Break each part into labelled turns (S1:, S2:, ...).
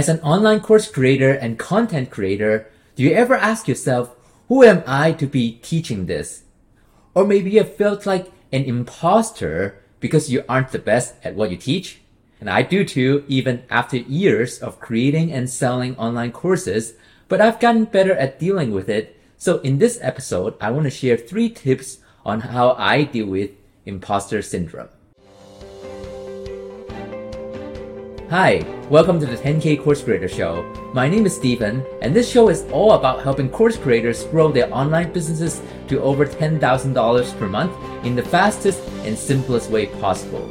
S1: As an online course creator and content creator, do you ever ask yourself, who am I to be teaching this? Or maybe you have felt like an imposter because you aren't the best at what you teach. And I do too, even after years of creating and selling online courses, but I've gotten better at dealing with it. So in this episode, I want to share three tips on how I deal with imposter syndrome. Hi, welcome to the 10K Course Creator Show. My name is Stephen, and this show is all about helping course creators grow their online businesses to over $10,000 per month in the fastest and simplest way possible.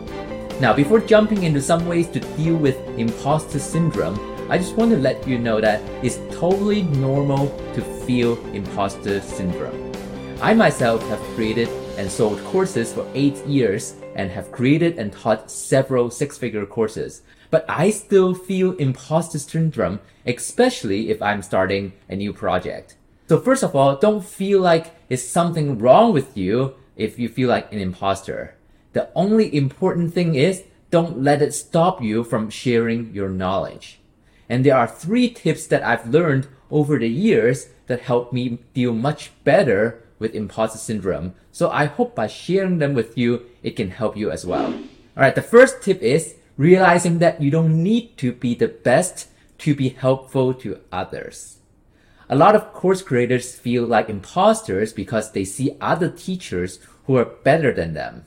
S1: Now, before jumping into some ways to deal with imposter syndrome, I just want to let you know that it's totally normal to feel imposter syndrome. I myself have created and sold courses for eight years and have created and taught several six figure courses but I still feel imposter syndrome, especially if I'm starting a new project. So first of all, don't feel like it's something wrong with you if you feel like an imposter. The only important thing is don't let it stop you from sharing your knowledge. And there are three tips that I've learned over the years that help me deal much better with imposter syndrome. So I hope by sharing them with you, it can help you as well. Alright, the first tip is realizing that you don't need to be the best to be helpful to others. A lot of course creators feel like imposters because they see other teachers who are better than them.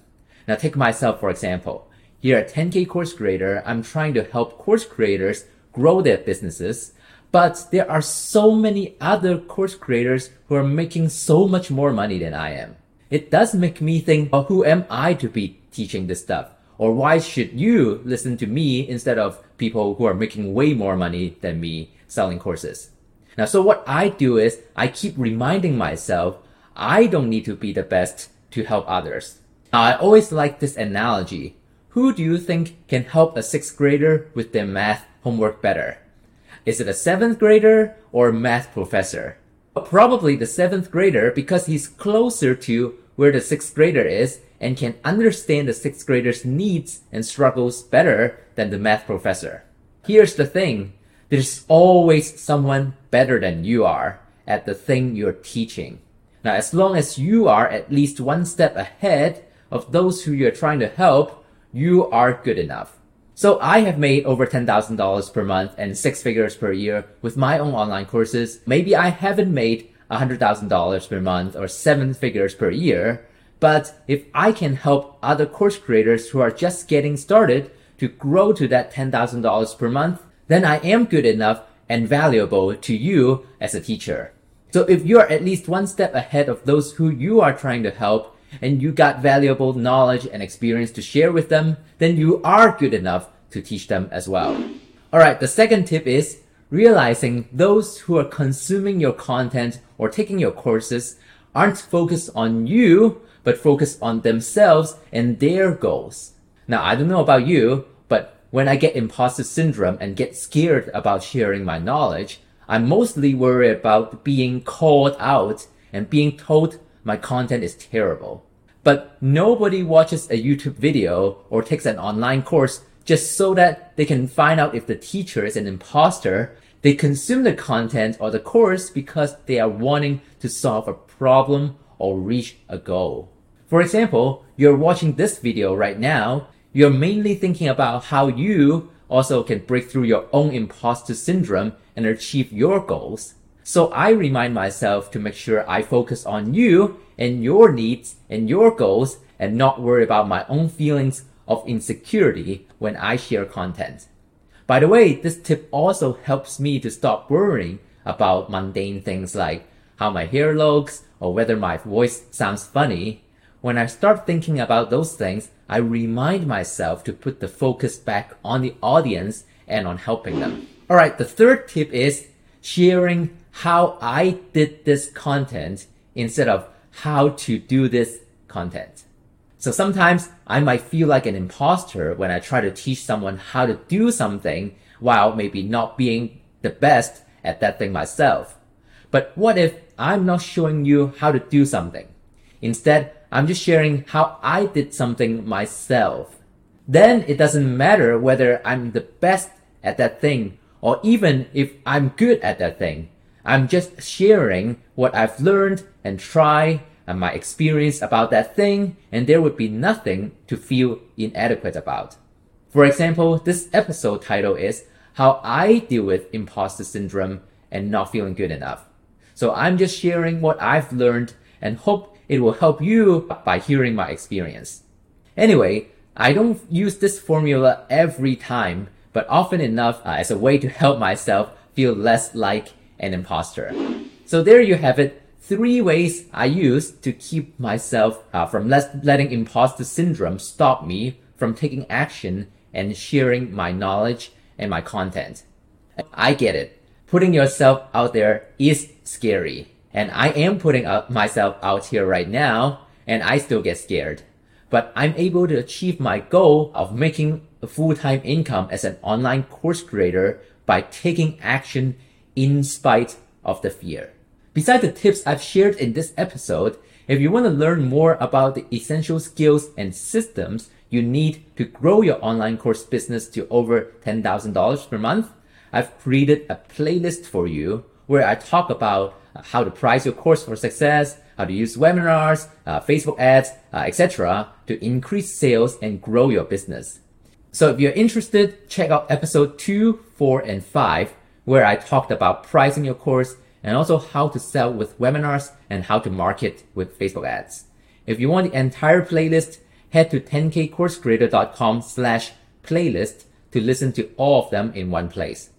S1: Now take myself for example. Here at 10K Course Creator, I'm trying to help course creators grow their businesses, but there are so many other course creators who are making so much more money than I am. It does make me think, oh, who am I to be teaching this stuff? Or why should you listen to me instead of people who are making way more money than me selling courses? Now, so what I do is I keep reminding myself I don't need to be the best to help others. Now, I always like this analogy. Who do you think can help a sixth grader with their math homework better? Is it a seventh grader or a math professor? Probably the seventh grader because he's closer to where the sixth grader is and can understand the sixth grader's needs and struggles better than the math professor. Here's the thing. There's always someone better than you are at the thing you're teaching. Now, as long as you are at least one step ahead of those who you're trying to help, you are good enough. So I have made over $10,000 per month and six figures per year with my own online courses. Maybe I haven't made $100,000 per month or seven figures per year, but if I can help other course creators who are just getting started to grow to that $10,000 per month, then I am good enough and valuable to you as a teacher. So if you're at least one step ahead of those who you are trying to help and you got valuable knowledge and experience to share with them, then you are good enough to teach them as well. Alright, the second tip is realizing those who are consuming your content or taking your courses aren't focused on you, but focused on themselves and their goals. Now, I don't know about you, but when I get imposter syndrome and get scared about sharing my knowledge, I'm mostly worried about being called out and being told my content is terrible. But nobody watches a YouTube video or takes an online course just so that they can find out if the teacher is an imposter. They consume the content or the course because they are wanting to solve a problem or reach a goal. For example, you're watching this video right now, you're mainly thinking about how you also can break through your own imposter syndrome and achieve your goals. So I remind myself to make sure I focus on you and your needs and your goals and not worry about my own feelings of insecurity when I share content. By the way, this tip also helps me to stop worrying about mundane things like how my hair looks or whether my voice sounds funny when I start thinking about those things, I remind myself to put the focus back on the audience and on helping them. Alright, the third tip is sharing how I did this content instead of how to do this content. So sometimes I might feel like an imposter when I try to teach someone how to do something while maybe not being the best at that thing myself. But what if I'm not showing you how to do something? Instead, I'm just sharing how I did something myself. Then it doesn't matter whether I'm the best at that thing or even if I'm good at that thing. I'm just sharing what I've learned and try and my experience about that thing, and there would be nothing to feel inadequate about. For example, this episode title is How I Deal with Imposter Syndrome and Not Feeling Good Enough. So I'm just sharing what I've learned and hope it will help you by hearing my experience. Anyway, I don't use this formula every time, but often enough uh, as a way to help myself feel less like an imposter. So there you have it. Three ways I use to keep myself uh, from letting imposter syndrome stop me from taking action and sharing my knowledge and my content. I get it. Putting yourself out there is scary. And I am putting myself out here right now, and I still get scared. But I'm able to achieve my goal of making a full-time income as an online course creator by taking action in spite of the fear. Besides the tips I've shared in this episode, if you want to learn more about the essential skills and systems you need to grow your online course business to over $10,000 per month, I've created a playlist for you where I talk about how to price your course for success, how to use webinars, uh, Facebook ads, uh, etc. to increase sales and grow your business. So if you're interested, check out episode 2, 4, and 5 where I talked about pricing your course and also how to sell with webinars and how to market with Facebook ads. If you want the entire playlist, head to 10kcoursecreator.com slash playlist to listen to all of them in one place.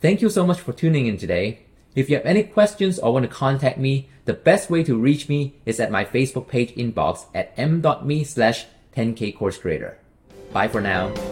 S1: Thank you so much for tuning in today. If you have any questions or want to contact me, the best way to reach me is at my Facebook page inbox at m.me slash 10kcoursecreator. Bye for now.